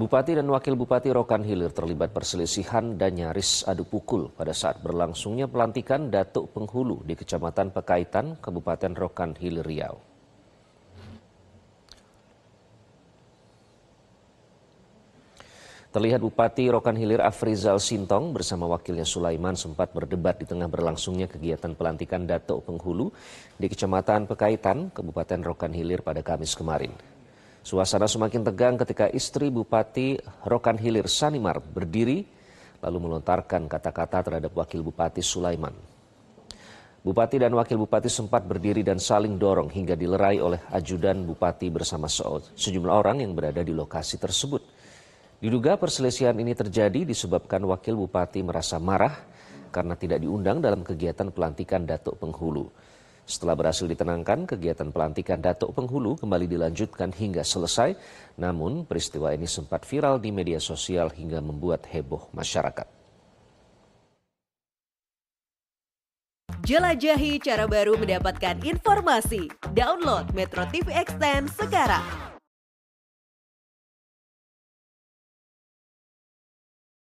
Bupati dan Wakil Bupati Rokan Hilir terlibat perselisihan dan nyaris adu pukul pada saat berlangsungnya pelantikan Datuk Penghulu di Kecamatan Pekaitan, Kabupaten Rokan Hilir Riau. Terlihat Bupati Rokan Hilir Afrizal Sintong bersama wakilnya Sulaiman sempat berdebat di tengah berlangsungnya kegiatan pelantikan Datuk Penghulu di Kecamatan Pekaitan, Kabupaten Rokan Hilir pada Kamis kemarin. Suasana semakin tegang ketika istri Bupati Rokan Hilir Sanimar berdiri lalu melontarkan kata-kata terhadap Wakil Bupati Sulaiman. Bupati dan Wakil Bupati sempat berdiri dan saling dorong hingga dilerai oleh ajudan Bupati bersama sejumlah orang yang berada di lokasi tersebut. Diduga perselisihan ini terjadi disebabkan Wakil Bupati merasa marah karena tidak diundang dalam kegiatan pelantikan Datuk Penghulu. Setelah berhasil ditenangkan, kegiatan pelantikan Datuk Penghulu kembali dilanjutkan hingga selesai. Namun, peristiwa ini sempat viral di media sosial hingga membuat heboh masyarakat. Jelajahi cara baru mendapatkan informasi. Download Metro TV Extend sekarang.